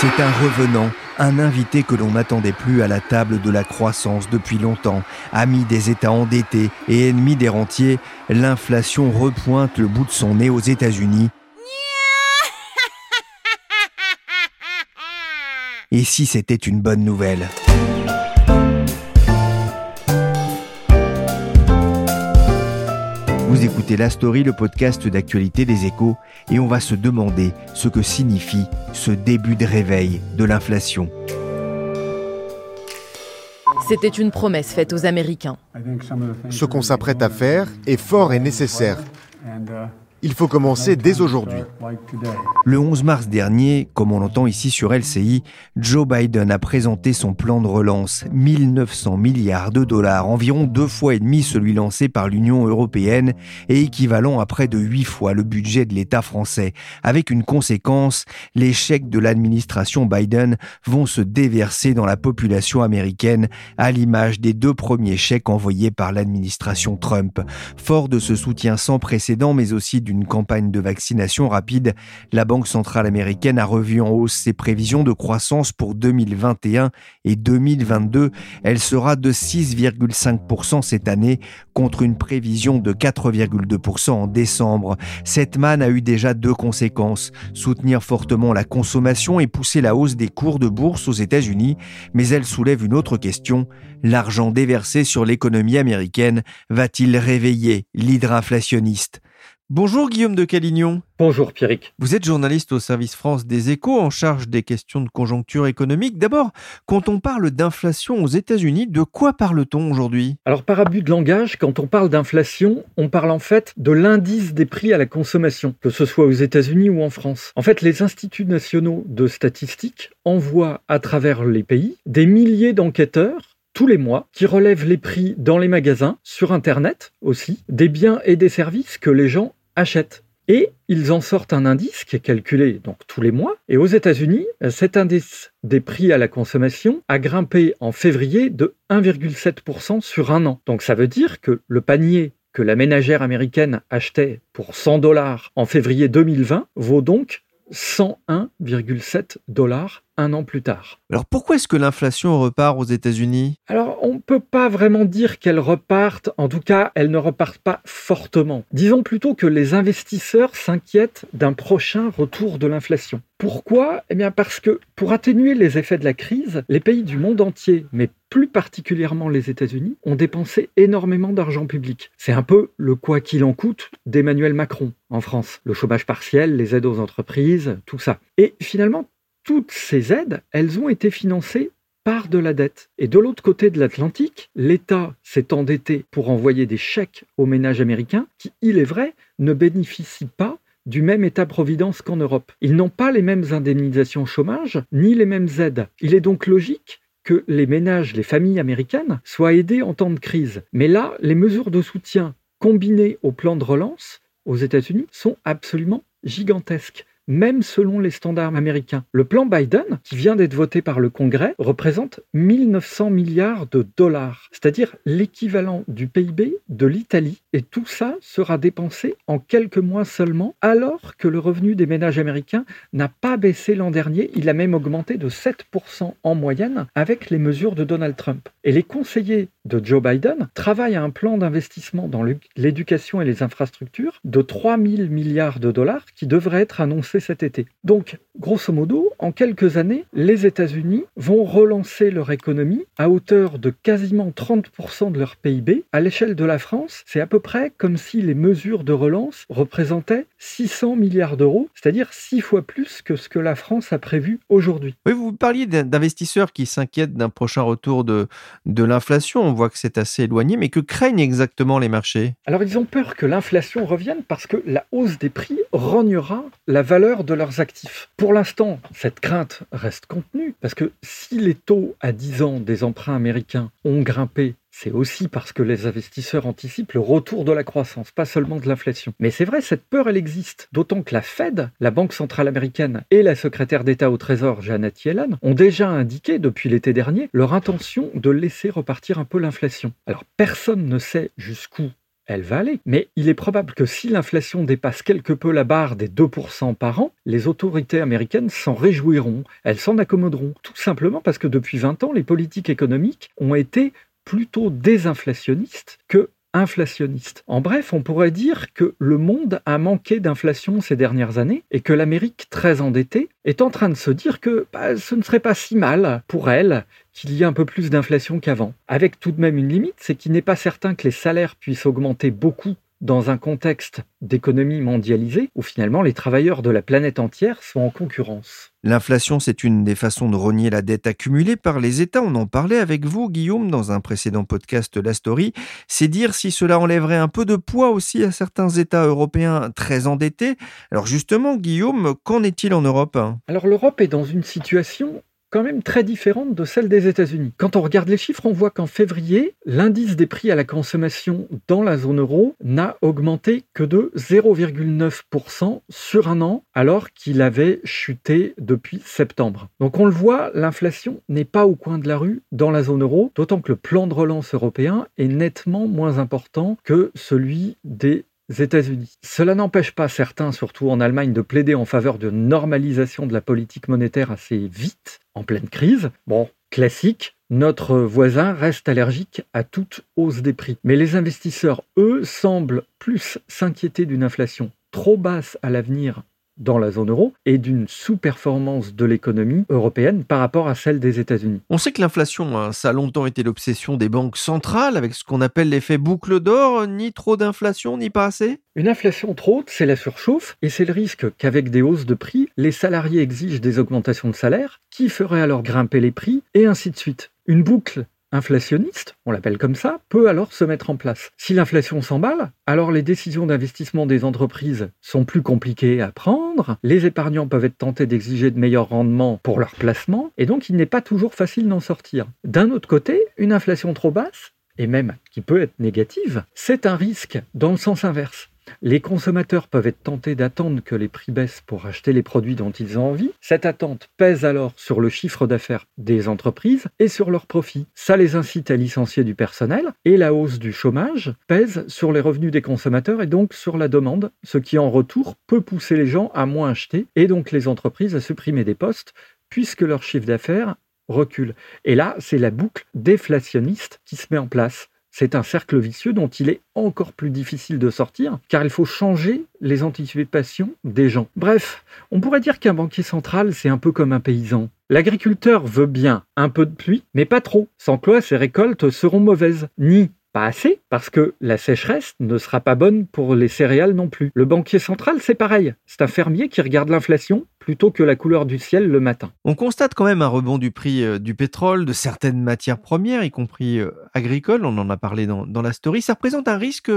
C'est un revenant, un invité que l'on n'attendait plus à la table de la croissance depuis longtemps. Ami des États endettés et ennemi des rentiers, l'inflation repointe le bout de son nez aux États-Unis. Et si c'était une bonne nouvelle? Vous écoutez La Story, le podcast d'actualité des échos, et on va se demander ce que signifie ce début de réveil de l'inflation. C'était une promesse faite aux Américains. Ce qu'on s'apprête à faire est fort et nécessaire. Il faut commencer dès aujourd'hui. Le 11 mars dernier, comme on l'entend ici sur LCI, Joe Biden a présenté son plan de relance, 1900 milliards de dollars, environ deux fois et demi celui lancé par l'Union européenne et équivalent à près de huit fois le budget de l'État français. Avec une conséquence, les chèques de l'administration Biden vont se déverser dans la population américaine à l'image des deux premiers chèques envoyés par l'administration Trump. Fort de ce soutien sans précédent, mais aussi d'une campagne de vaccination rapide, la Banque centrale américaine a revu en hausse ses prévisions de croissance pour 2021 et 2022. Elle sera de 6,5% cette année contre une prévision de 4,2% en décembre. Cette manne a eu déjà deux conséquences. Soutenir fortement la consommation et pousser la hausse des cours de bourse aux États-Unis, mais elle soulève une autre question. L'argent déversé sur l'économie américaine va-t-il réveiller l'hydre inflationniste Bonjour Guillaume de Calignon. Bonjour Pierrick. Vous êtes journaliste au service France des échos en charge des questions de conjoncture économique. D'abord, quand on parle d'inflation aux États-Unis, de quoi parle-t-on aujourd'hui? Alors par abus de langage, quand on parle d'inflation, on parle en fait de l'indice des prix à la consommation, que ce soit aux États-Unis ou en France. En fait, les instituts nationaux de statistiques envoient à travers les pays des milliers d'enquêteurs tous les mois qui relèvent les prix dans les magasins, sur Internet aussi, des biens et des services que les gens achètent. Et ils en sortent un indice qui est calculé donc tous les mois. Et aux États-Unis, cet indice des prix à la consommation a grimpé en février de 1,7% sur un an. Donc ça veut dire que le panier que la ménagère américaine achetait pour 100 dollars en février 2020 vaut donc 101,7 dollars un an plus tard. Alors pourquoi est-ce que l'inflation repart aux États-Unis? Alors on ne peut pas vraiment dire qu'elle reparte, en tout cas elle ne repart pas fortement. Disons plutôt que les investisseurs s'inquiètent d'un prochain retour de l'inflation. Pourquoi? Eh bien parce que pour atténuer les effets de la crise, les pays du monde entier, mais plus particulièrement les États-Unis, ont dépensé énormément d'argent public. C'est un peu le quoi qu'il en coûte d'Emmanuel Macron en France. Le chômage partiel, les aides aux entreprises, tout ça. Et finalement, toutes ces aides, elles ont été financées par de la dette. Et de l'autre côté de l'Atlantique, l'État s'est endetté pour envoyer des chèques aux ménages américains qui, il est vrai, ne bénéficient pas du même État-providence qu'en Europe. Ils n'ont pas les mêmes indemnisations chômage, ni les mêmes aides. Il est donc logique que les ménages, les familles américaines soient aidées en temps de crise. Mais là, les mesures de soutien combinées au plan de relance aux États-Unis sont absolument gigantesques même selon les standards américains. Le plan Biden, qui vient d'être voté par le Congrès, représente 1900 milliards de dollars, c'est-à-dire l'équivalent du PIB de l'Italie. Et tout ça sera dépensé en quelques mois seulement, alors que le revenu des ménages américains n'a pas baissé l'an dernier, il a même augmenté de 7% en moyenne avec les mesures de Donald Trump. Et les conseillers de Joe Biden travaillent à un plan d'investissement dans l'éducation et les infrastructures de 3 000 milliards de dollars qui devrait être annoncé cet été. Donc, grosso modo, en quelques années, les États-Unis vont relancer leur économie à hauteur de quasiment 30% de leur PIB. À l'échelle de la France, c'est à peu peu près comme si les mesures de relance représentaient 600 milliards d'euros, c'est-à-dire six fois plus que ce que la France a prévu aujourd'hui. Oui, vous parliez d'investisseurs qui s'inquiètent d'un prochain retour de, de l'inflation. On voit que c'est assez éloigné, mais que craignent exactement les marchés? Alors, ils ont peur que l'inflation revienne parce que la hausse des prix rognera la valeur de leurs actifs. Pour l'instant, cette crainte reste contenue parce que si les taux à 10 ans des emprunts américains ont grimpé c'est aussi parce que les investisseurs anticipent le retour de la croissance, pas seulement de l'inflation. Mais c'est vrai, cette peur, elle existe. D'autant que la Fed, la Banque centrale américaine, et la secrétaire d'État au Trésor, Janet Yellen, ont déjà indiqué depuis l'été dernier leur intention de laisser repartir un peu l'inflation. Alors personne ne sait jusqu'où elle va aller. Mais il est probable que si l'inflation dépasse quelque peu la barre des 2% par an, les autorités américaines s'en réjouiront, elles s'en accommoderont. Tout simplement parce que depuis 20 ans, les politiques économiques ont été plutôt désinflationniste que inflationniste. En bref, on pourrait dire que le monde a manqué d'inflation ces dernières années et que l'Amérique, très endettée, est en train de se dire que bah, ce ne serait pas si mal pour elle qu'il y ait un peu plus d'inflation qu'avant. Avec tout de même une limite, c'est qu'il n'est pas certain que les salaires puissent augmenter beaucoup dans un contexte d'économie mondialisée où finalement les travailleurs de la planète entière sont en concurrence. L'inflation, c'est une des façons de renier la dette accumulée par les États. On en parlait avec vous, Guillaume, dans un précédent podcast La Story. C'est dire si cela enlèverait un peu de poids aussi à certains États européens très endettés. Alors justement, Guillaume, qu'en est-il en Europe? Alors l'Europe est dans une situation quand même très différente de celle des États-Unis. Quand on regarde les chiffres, on voit qu'en février, l'indice des prix à la consommation dans la zone euro n'a augmenté que de 0,9% sur un an, alors qu'il avait chuté depuis septembre. Donc on le voit, l'inflation n'est pas au coin de la rue dans la zone euro, d'autant que le plan de relance européen est nettement moins important que celui des États-Unis. Cela n'empêche pas certains, surtout en Allemagne, de plaider en faveur de normalisation de la politique monétaire assez vite, en pleine crise. Bon, classique, notre voisin reste allergique à toute hausse des prix. Mais les investisseurs, eux, semblent plus s'inquiéter d'une inflation trop basse à l'avenir dans la zone euro et d'une sous-performance de l'économie européenne par rapport à celle des États-Unis. On sait que l'inflation, hein, ça a longtemps été l'obsession des banques centrales avec ce qu'on appelle l'effet boucle d'or, ni trop d'inflation, ni pas assez? Une inflation trop haute, c'est la surchauffe et c'est le risque qu'avec des hausses de prix, les salariés exigent des augmentations de salaire qui feraient alors grimper les prix et ainsi de suite. Une boucle inflationniste, on l'appelle comme ça, peut alors se mettre en place. Si l'inflation s'emballe, alors les décisions d'investissement des entreprises sont plus compliquées à prendre, les épargnants peuvent être tentés d'exiger de meilleurs rendements pour leur placement, et donc il n'est pas toujours facile d'en sortir. D'un autre côté, une inflation trop basse, et même qui peut être négative, c'est un risque dans le sens inverse. Les consommateurs peuvent être tentés d'attendre que les prix baissent pour acheter les produits dont ils ont envie. Cette attente pèse alors sur le chiffre d'affaires des entreprises et sur leurs profits. Ça les incite à licencier du personnel et la hausse du chômage pèse sur les revenus des consommateurs et donc sur la demande, ce qui en retour peut pousser les gens à moins acheter et donc les entreprises à supprimer des postes puisque leur chiffre d'affaires recule. Et là, c'est la boucle déflationniste qui se met en place. C'est un cercle vicieux dont il est encore plus difficile de sortir, car il faut changer les anticipations des gens. Bref, on pourrait dire qu'un banquier central, c'est un peu comme un paysan. L'agriculteur veut bien un peu de pluie, mais pas trop, sans quoi ses récoltes seront mauvaises, ni pas assez, parce que la sécheresse ne sera pas bonne pour les céréales non plus. Le banquier central, c'est pareil. C'est un fermier qui regarde l'inflation plutôt que la couleur du ciel le matin. On constate quand même un rebond du prix euh, du pétrole, de certaines matières premières, y compris euh, agricoles, on en a parlé dans, dans la story. Ça représente un risque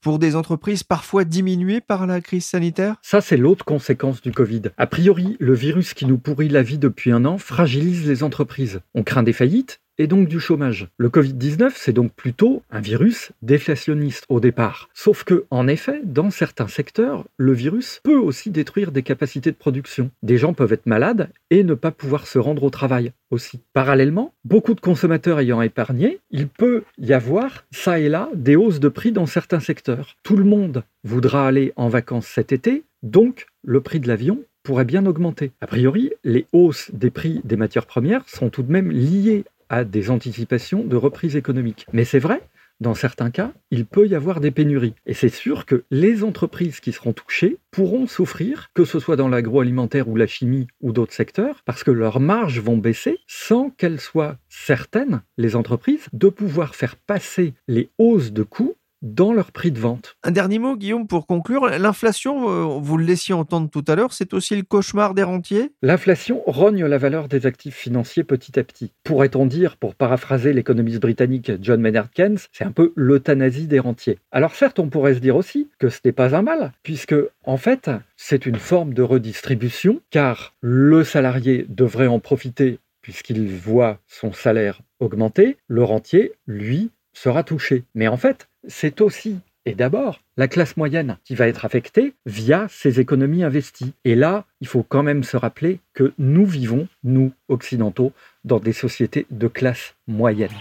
pour des entreprises parfois diminuées par la crise sanitaire? Ça, c'est l'autre conséquence du Covid. A priori, le virus qui nous pourrit la vie depuis un an fragilise les entreprises. On craint des faillites, et donc du chômage. Le Covid-19, c'est donc plutôt un virus déflationniste au départ. Sauf que, en effet, dans certains secteurs, le virus peut aussi détruire des capacités de production. Des gens peuvent être malades et ne pas pouvoir se rendre au travail aussi. Parallèlement, beaucoup de consommateurs ayant épargné, il peut y avoir, ça et là, des hausses de prix dans certains secteurs. Tout le monde voudra aller en vacances cet été, donc le prix de l'avion pourrait bien augmenter. A priori, les hausses des prix des matières premières sont tout de même liées à des anticipations de reprise économique. Mais c'est vrai, dans certains cas, il peut y avoir des pénuries. Et c'est sûr que les entreprises qui seront touchées pourront souffrir, que ce soit dans l'agroalimentaire ou la chimie ou d'autres secteurs, parce que leurs marges vont baisser sans qu'elles soient certaines, les entreprises, de pouvoir faire passer les hausses de coûts dans leur prix de vente. Un dernier mot, Guillaume, pour conclure. L'inflation, euh, vous le laissiez entendre tout à l'heure, c'est aussi le cauchemar des rentiers? L'inflation rogne la valeur des actifs financiers petit à petit. Pourrait-on dire, pour paraphraser l'économiste britannique John Maynard Keynes, c'est un peu l'euthanasie des rentiers? Alors certes, on pourrait se dire aussi que ce n'est pas un mal, puisque en fait, c'est une forme de redistribution, car le salarié devrait en profiter puisqu'il voit son salaire augmenter, le rentier, lui, sera touché. Mais en fait, c'est aussi et d'abord la classe moyenne qui va être affectée via ces économies investies. Et là, il faut quand même se rappeler que nous vivons, nous occidentaux, dans des sociétés de classe moyenne.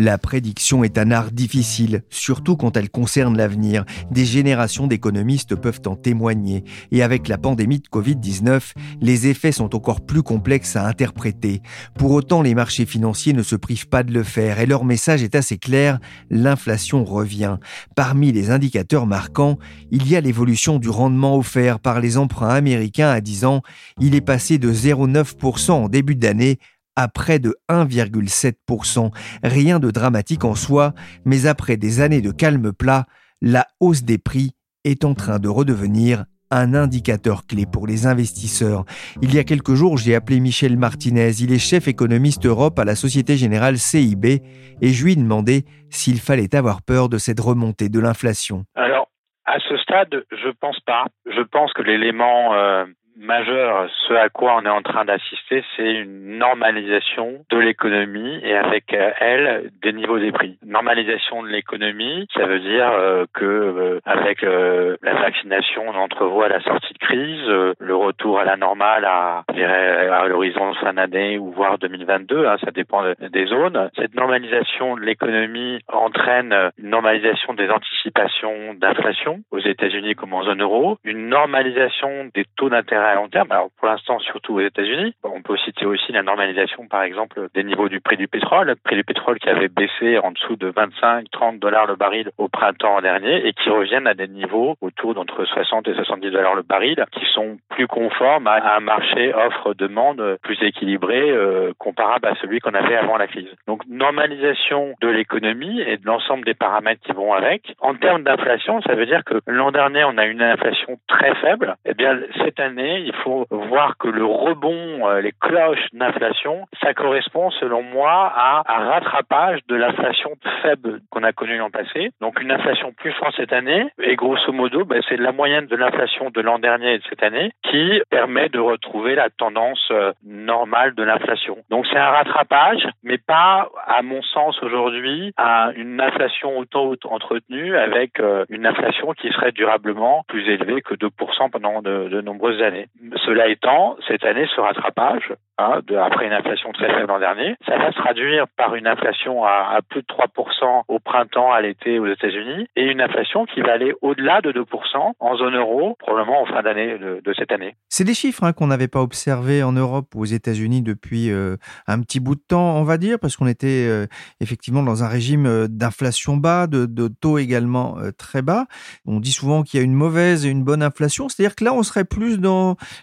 La prédiction est un art difficile, surtout quand elle concerne l'avenir. Des générations d'économistes peuvent en témoigner. Et avec la pandémie de Covid-19, les effets sont encore plus complexes à interpréter. Pour autant, les marchés financiers ne se privent pas de le faire et leur message est assez clair, l'inflation revient. Parmi les indicateurs marquants, il y a l'évolution du rendement offert par les emprunts américains à 10 ans. Il est passé de 0,9% en début d'année à près de 1,7%. Rien de dramatique en soi, mais après des années de calme plat, la hausse des prix est en train de redevenir un indicateur clé pour les investisseurs. Il y a quelques jours, j'ai appelé Michel Martinez, il est chef économiste Europe à la Société Générale CIB, et je lui ai demandé s'il fallait avoir peur de cette remontée de l'inflation. Alors, à ce stade, je pense pas. Je pense que l'élément euh, majeur, ce à quoi on est en train d'assister, c'est une normalisation de l'économie et avec euh, elle des niveaux des prix. Normalisation de l'économie, ça veut dire euh, que euh, avec la vaccination, on entrevoit la sortie de crise, le retour à la normale à, à l'horizon fin d'année ou voire 2022, hein, ça dépend des zones. Cette normalisation de l'économie entraîne une normalisation des anticipations d'inflation aux États-Unis comme en zone euro, une normalisation des taux d'intérêt long terme. Alors pour l'instant surtout aux États-Unis. On peut citer aussi la normalisation par exemple des niveaux du prix du pétrole, le prix du pétrole qui avait baissé en dessous de 25-30 dollars le baril au printemps dernier et qui reviennent à des niveaux autour d'entre 60 et 70 dollars le baril qui sont plus conformes à un marché offre-demande plus équilibré euh, comparable à celui qu'on avait avant la crise. Donc normalisation de l'économie et de l'ensemble des paramètres qui vont avec. En termes d'inflation, ça veut dire que l'an dernier on a une inflation très faible. Eh bien cette année il faut voir que le rebond, euh, les cloches d'inflation, ça correspond selon moi à un rattrapage de l'inflation faible qu'on a connue l'an passé. Donc une inflation plus forte cette année, et grosso modo, ben, c'est la moyenne de l'inflation de l'an dernier et de cette année qui permet de retrouver la tendance euh, normale de l'inflation. Donc c'est un rattrapage, mais pas, à mon sens aujourd'hui, à une inflation autant entretenue avec euh, une inflation qui serait durablement plus élevée que 2% pendant de nombreuses années. Cela étant, cette année, ce rattrapage, hein, de, après une inflation très faible l'an dernier, ça va se traduire par une inflation à, à plus de 3% au printemps, à l'été aux États-Unis, et une inflation qui va aller au-delà de 2% en zone euro, probablement en fin d'année de, de, cette année. C'est des chiffres hein, qu'on n'avait pas observés en Europe ou aux États-Unis depuis euh, un petit bout de temps, on va dire, parce qu'on était euh, effectivement dans un régime euh, d'inflation bas, de, de, taux également très bas. On dit souvent qu'il y a une mauvaise et une bonne inflation, c'est-à-dire que là, on serait plus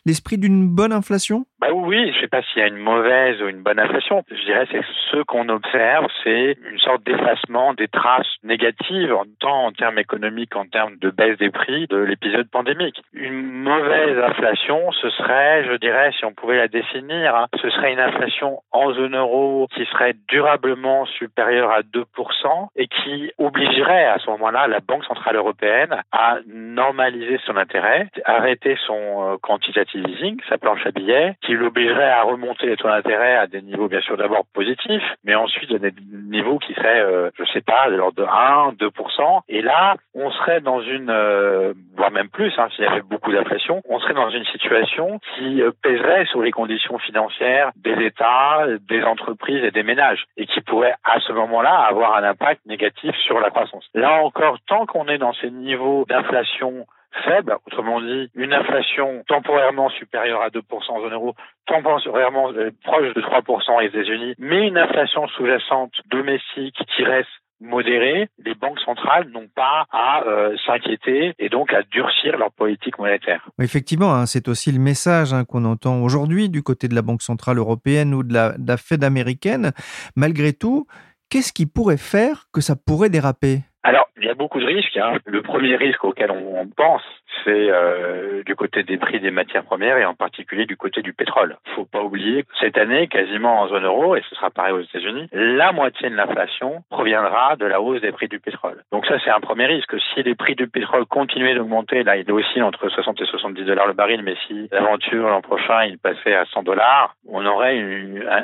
l'esprit d'une bonne inflation? Bah oui, je sais pas s'il y a une mauvaise ou une bonne inflation. Je dirais c'est ce qu'on observe, c'est une sorte d'effacement des traces négatives, tant en termes économiques qu'en termes de baisse des prix de l'épisode pandémique. Une mauvaise inflation, ce serait, je dirais, si on pouvait la définir, hein, ce serait une inflation en zone euro qui serait durablement supérieure à 2% et qui obligerait à ce moment-là la Banque Centrale Européenne à normaliser son intérêt, arrêter son euh, quantitative easing, sa planche à billets, qui l'obligerait à remonter les taux d'intérêt à des niveaux bien sûr d'abord positifs, mais ensuite à des niveaux qui seraient, euh, je sais pas, de l'ordre de 1, 2%. Et là, on serait dans une, euh, voire même plus, hein, s'il y avait beaucoup d'inflation, on serait dans une situation qui euh, pèserait sur les conditions financières des États, des entreprises et des ménages, et qui pourrait à ce moment-là avoir un impact négatif sur la croissance. Là encore, tant qu'on est dans ces niveaux d'inflation faible, autrement dit une inflation temporairement supérieure à 2% en zone euro, temporairement proche de 3% aux États-Unis, mais une inflation sous-jacente domestique qui reste modéré, les banques centrales n'ont pas à euh, s'inquiéter et donc à durcir leur politique monétaire. Effectivement, hein, c'est aussi le message hein, qu'on entend aujourd'hui du côté de la Banque centrale européenne ou de la Fed américaine. Malgré tout, qu'est-ce qui pourrait faire que ça pourrait déraper? Alors, il y a beaucoup de risques. Hein. Le premier risque auquel on pense, c'est euh, du côté des prix des matières premières et en particulier du côté du pétrole. Il faut pas oublier que cette année, quasiment en zone euro, et ce sera pareil aux États-Unis, la moitié de l'inflation proviendra de la hausse des prix du pétrole. Donc ça, c'est un premier risque. Si les prix du pétrole continuaient d'augmenter, là, il aussi entre 60 et 70 dollars le baril, mais si l'aventure l'an prochain, il passait à 100 dollars, on aurait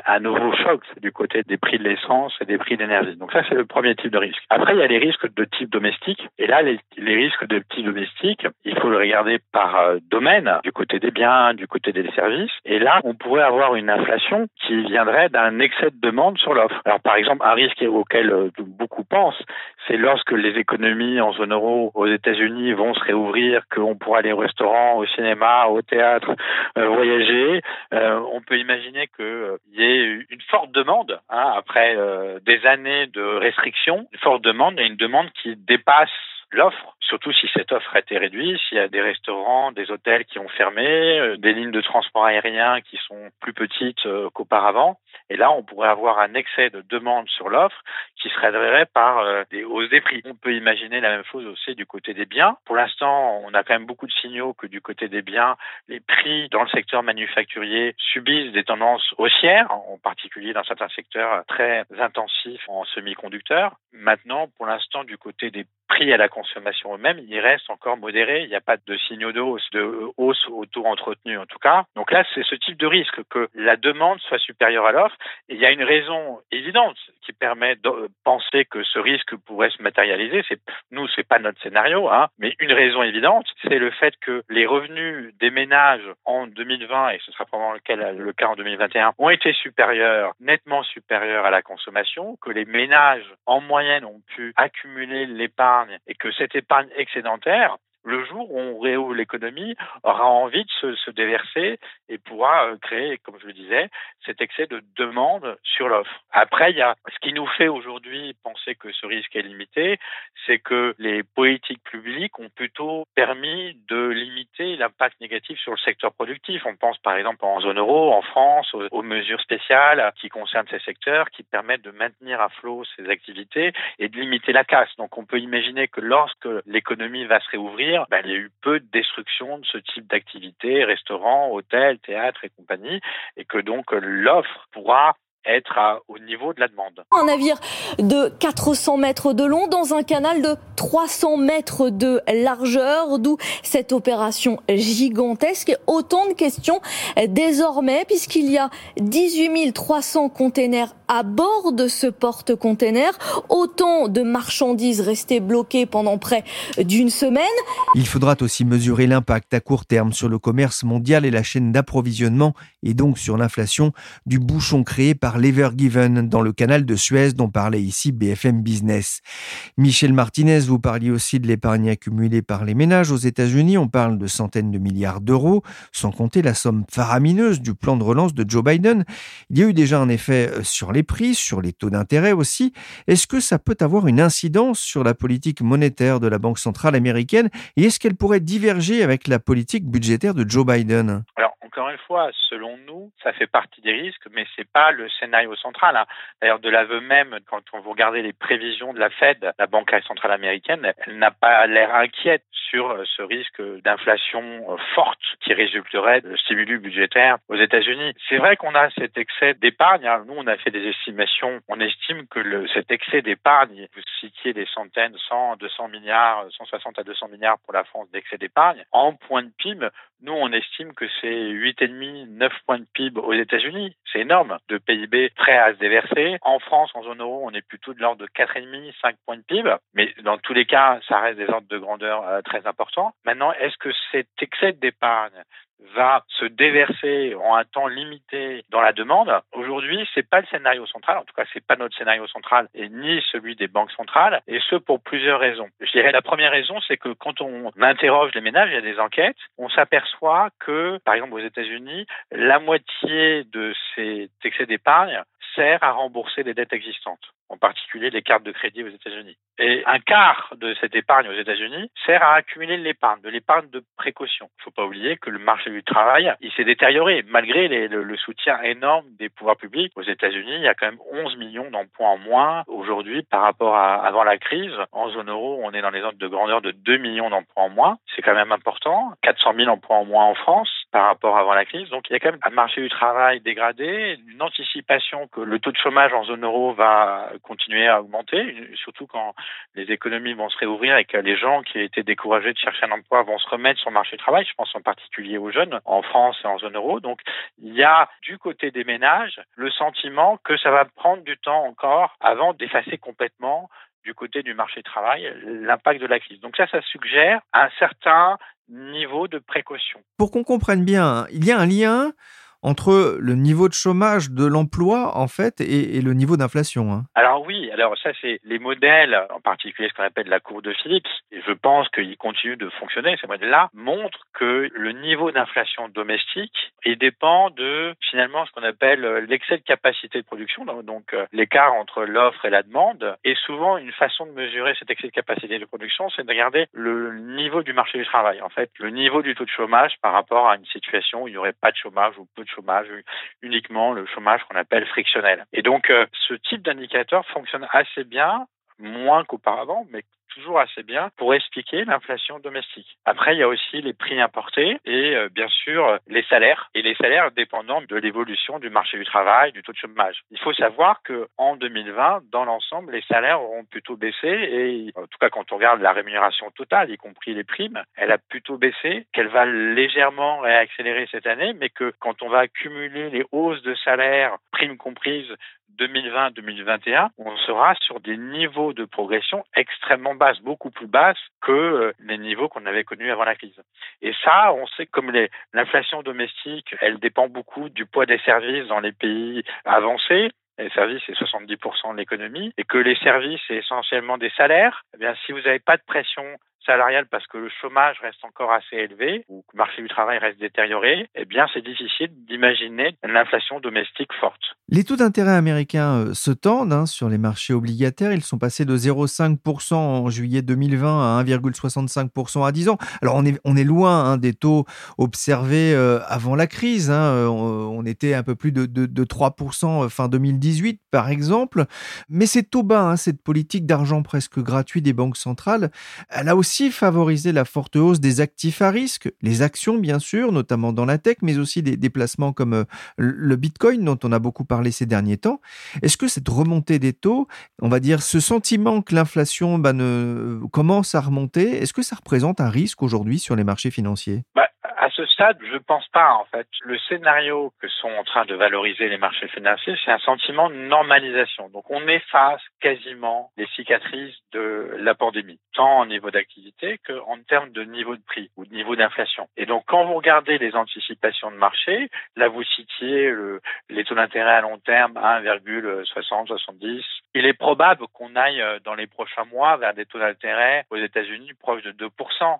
un, nouveau choc du côté des prix de l'essence et des prix d'énergie. Donc ça, c'est le premier type de risque. Après, il y a les risques de type domestique. Et là, les, risques de type domestique, il faut le regarder par euh, domaine, du côté des biens, du côté des services. Et là, on pourrait avoir une inflation qui viendrait d'un excès de demande sur l'offre. Alors, par exemple, un risque auquel euh, beaucoup pensent, c'est lorsque les économies en zone euro aux États-Unis vont se réouvrir, qu'on pourra aller au restaurant, au cinéma, au théâtre, euh, voyager. on peut imaginer qu'il y ait une forte demande hein, après des années de restrictions, une forte demande et une demande qui dépasse l'offre, surtout si cette offre a été réduite, s'il y a des restaurants, des hôtels qui ont fermé, euh, des lignes de transport aérien qui sont plus petites euh, qu'auparavant. Et là, on pourrait avoir un excès de demande sur l'offre qui se réduirait par euh, des hausses des prix. On peut imaginer la même chose aussi du côté des biens. Pour l'instant, on a quand même beaucoup de signaux que du côté des biens, les prix dans le secteur manufacturier subissent des tendances haussières, en particulier dans certains secteurs très intensifs en semi-conducteurs. Maintenant, pour l'instant, du côté des prix à la consommation eux-mêmes, il reste encore modéré. Il n'y a pas de signaux de hausse, de hausse auto-entretenue en tout cas. Donc là, c'est ce type de risque que la demande soit supérieure à l'offre. Il y a une raison évidente qui permet de penser que ce risque pourrait se matérialiser. C'est nous, c'est pas notre scénario, hein, mais une raison évidente, c'est le fait que les revenus des ménages en 2020 et ce sera probablement le cas en 2021 ont été supérieurs, nettement supérieurs à la consommation, que les ménages en moyenne ont pu accumuler l'épargne et que cette épargne excédentaire le jour où on réouvre l'économie, aura envie de se, se, déverser et pourra euh, créer, comme je le disais, cet excès de demande sur l'offre. Après, il y a ce qui nous fait aujourd'hui penser que ce risque est limité, c'est que les politiques publiques ont plutôt permis de limiter l'impact négatif sur le secteur productif. On pense par exemple en zone euro, en France, aux, mesures spéciales qui concernent ces secteurs, qui permettent de maintenir à flot ces activités et de limiter la casse. Donc on peut imaginer que lorsque l'économie va se réouvrir, ben, il y a eu peu de destruction de ce type d'activité, restaurants, hôtels, théâtres et compagnie, et que donc l'offre pourra être au niveau de la demande. Un navire de 400 mètres de long dans un canal de 300 mètres de largeur, d'où cette opération gigantesque. Autant de questions désormais, puisqu'il y a 18 300 containers à bord de ce porte-container, autant de marchandises restées bloquées pendant près d'une semaine. Il faudra aussi mesurer l'impact à court terme sur le commerce mondial et la chaîne d'approvisionnement, et donc sur l'inflation du bouchon créé par l'Evergiven dans le canal de Suez dont parlait ici BFM Business. Michel Martinez, vous parliez aussi de l'épargne accumulée par les ménages aux États-Unis. On parle de centaines de milliards d'euros, sans compter la somme faramineuse du plan de relance de Joe Biden. Il y a eu déjà un effet euh, sur les prix, sur les taux d'intérêt aussi. Est-ce que ça peut avoir une incidence sur la politique monétaire de la Banque centrale américaine? Et est-ce qu'elle pourrait diverger avec la politique budgétaire de Joe Biden? Encore une fois, selon nous, ça fait partie des risques, mais c'est pas le scénario central. Hein. D'ailleurs, de l'aveu même, quand on vous regardez les prévisions de la Fed, la Banque centrale américaine, elle n'a pas l'air inquiète sur euh, ce risque d'inflation euh, forte qui résulterait de stimulus budgétaires aux États-Unis. C'est vrai qu'on a cet excès d'épargne. Hein. Nous, on a fait des estimations. On estime que cet excès d'épargne, vous citiez des centaines, 100, 200 milliards, 160 à 200 milliards pour la France d'excès d'épargne. En point de PIB, nous, on estime que c'est 8,5, 9 points de PIB aux États-Unis. C'est énorme de PIB prêt à se déverser. En France, en zone euro, on est plutôt de l'ordre de 4,5, 5 points de PIB. Mais dans tous les cas, ça reste des ordres de grandeur euh, très importants. Maintenant, est-ce que cet excès d'épargne va se déverser en un temps limité dans la demande. Aujourd'hui, c'est pas le scénario central. En tout cas, c'est pas notre scénario central et ni celui des banques centrales. Et ce pour plusieurs raisons. Je dirais la première raison, c'est que quand on interroge les ménages, il y a des enquêtes, on s'aperçoit que, par exemple, aux États-Unis, la moitié de ces excès d'épargne sert à rembourser les dettes existantes. En particulier les cartes de crédit aux États-Unis. Et un quart de cette épargne aux États-Unis sert à accumuler de l'épargne, de l'épargne de précaution. Il ne faut pas oublier que le marché du travail, il s'est détérioré malgré le, soutien énorme des pouvoirs publics. Aux États-Unis, il y a quand même 11 millions d'emplois en moins aujourd'hui par rapport à avant la crise. En zone euro, on est dans les ordres de grandeur de 2 millions d'emplois en moins. C'est quand même important. 400 000 emplois en moins en France par rapport à avant la crise. Donc il y a quand même un marché du travail dégradé, une anticipation que le taux de chômage en zone euro va continuer à augmenter, surtout quand les économies vont se réouvrir et que les gens qui étaient découragés de chercher un emploi vont se remettre sur le marché du travail. Je pense en particulier aux jeunes en France et en zone euro. Donc il y a du côté des ménages le sentiment que ça va prendre du temps encore avant d'effacer complètement du côté du marché du travail l'impact de la crise. Donc ça, ça suggère un certain niveau de précaution. Pour qu'on comprenne bien, il y a un lien entre le niveau de chômage de l'emploi en fait et, le niveau d'inflation. Hein. Alors oui, alors ça c'est les modèles, en particulier ce qu'on appelle la courbe de Phillips, et je pense qu'ils continuent de fonctionner, ces modèles-là, montrent que le niveau d'inflation domestique il dépend de finalement ce qu'on appelle l'excès de capacité de production, donc euh, l'écart entre l'offre et la demande. Et souvent, une façon de mesurer cet excès de capacité de production, c'est de regarder le niveau du marché du travail. En fait, le niveau du taux de chômage par rapport à une situation où il n'y aurait pas de chômage ou peu de chômage, uniquement le chômage qu'on appelle frictionnel. Et donc, euh, ce type d'indicateur fonctionne assez bien moins qu'auparavant, mais toujours assez bien pour expliquer l'inflation domestique. Après, il y a aussi les prix importés et euh, bien sûr les salaires et les salaires dépendant de l'évolution du marché du travail, du taux de chômage. Il faut savoir que en 2020, dans l'ensemble, les salaires auront plutôt baissé et en tout cas quand on regarde la rémunération totale, y compris les primes, elle a plutôt baissé, qu'elle va légèrement réaccélérer cette année, mais que quand on va accumuler les hausses de salaires, primes comprises 2020-2021, on sera sur des niveaux de progression extrêmement basses, beaucoup plus basses que euh, les niveaux qu'on avait connus avant la crise. Et ça, on sait que comme l'inflation domestique, elle dépend beaucoup du poids des services dans les pays avancés, les services, c'est 70% de l'économie, et que les services, c'est essentiellement des salaires, eh bien, si vous n'avez pas de pression salariale parce que le chômage reste encore assez élevé ou que le marché du travail reste détérioré, eh bien, c'est difficile d'imaginer une inflation domestique forte. Les taux d'intérêt américains euh, se tendent hein, sur les marchés obligataires. Ils sont passés de 0,5% en juillet 2020 à 1,65% à 10 ans. Alors, on est, loin hein, des taux observés euh, avant la crise. Hein. Euh, on était un peu plus de, de, de 3% fin 2018, par exemple. Mais ces taux bas, cette politique d'argent presque gratuit des banques centrales, elle a aussi favoriser la forte hausse des actifs à risque, les actions bien sûr, notamment dans la tech, mais aussi des déplacements comme euh, le Bitcoin dont on a beaucoup parlé ces derniers temps. Est-ce que cette remontée des taux, on va dire ce sentiment que l'inflation bah, commence à remonter, est-ce que ça représente un risque aujourd'hui sur les marchés financiers? Bah, stade, je pense pas en fait. Le scénario que sont en train de valoriser les marchés financiers, c'est un sentiment de normalisation. Donc on efface quasiment les cicatrices de la pandémie, tant au niveau d'activité qu'en termes de niveau de prix ou de niveau d'inflation. Et donc quand vous regardez les anticipations de marché, là vous citiez le, les taux d'intérêt à long terme 1,60-70. Il est probable qu'on aille euh, dans les prochains mois vers des taux d'intérêt aux États-Unis proches de 2%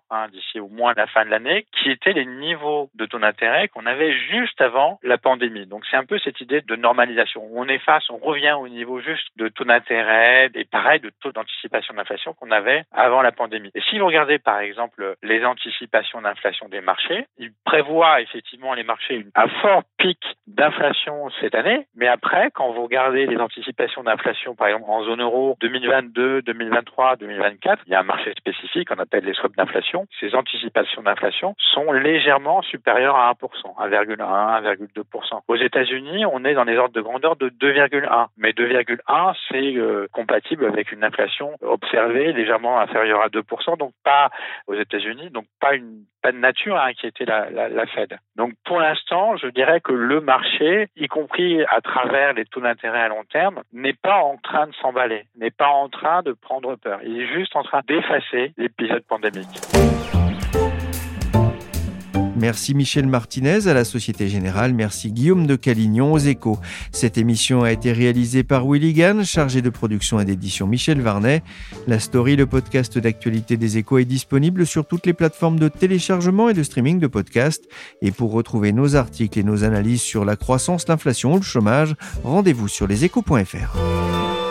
hein, d'ici au moins la fin de l'année, qui étaient les niveau de taux d'intérêt qu'on avait juste avant la pandémie. Donc c'est un peu cette idée de normalisation. On efface, on revient au niveau juste de taux d'intérêt et pareil de taux d'anticipation d'inflation qu'on avait avant la pandémie. Et si vous regardez par exemple les anticipations d'inflation des marchés, ils prévoient effectivement les marchés un fort pic d'inflation cette année, mais après quand vous regardez les anticipations d'inflation par exemple en zone euro 2022, 2023, 2024, il y a un marché spécifique qu'on appelle les swaps d'inflation. Ces anticipations d'inflation sont légèrement légèrement supérieur à 1%, 1,1, 1,2%. Aux États-Unis, on est dans les ordres de grandeur de 2,1. Mais 2,1, c'est euh, compatible avec une inflation observée légèrement inférieure à 2%, donc pas aux États-Unis, donc pas de nature à inquiéter la, la Fed. Donc pour l'instant, je dirais que le marché, y compris à travers les taux d'intérêt à long terme, n'est pas en train de s'emballer, n'est pas en train de prendre peur. Il est juste en train d'effacer l'épisode pandémique. Merci Michel Martinez à la Société Générale. Merci Guillaume de Calignon aux échos. Cette émission a été réalisée par Willy Gann, chargé de production et d'édition Michel Varnet. La story, le podcast d'actualité des échos, est disponible sur toutes les plateformes de téléchargement et de streaming de podcasts. Et pour retrouver nos articles et nos analyses sur la croissance, l'inflation ou le chômage, rendez-vous sur leséchos.fr.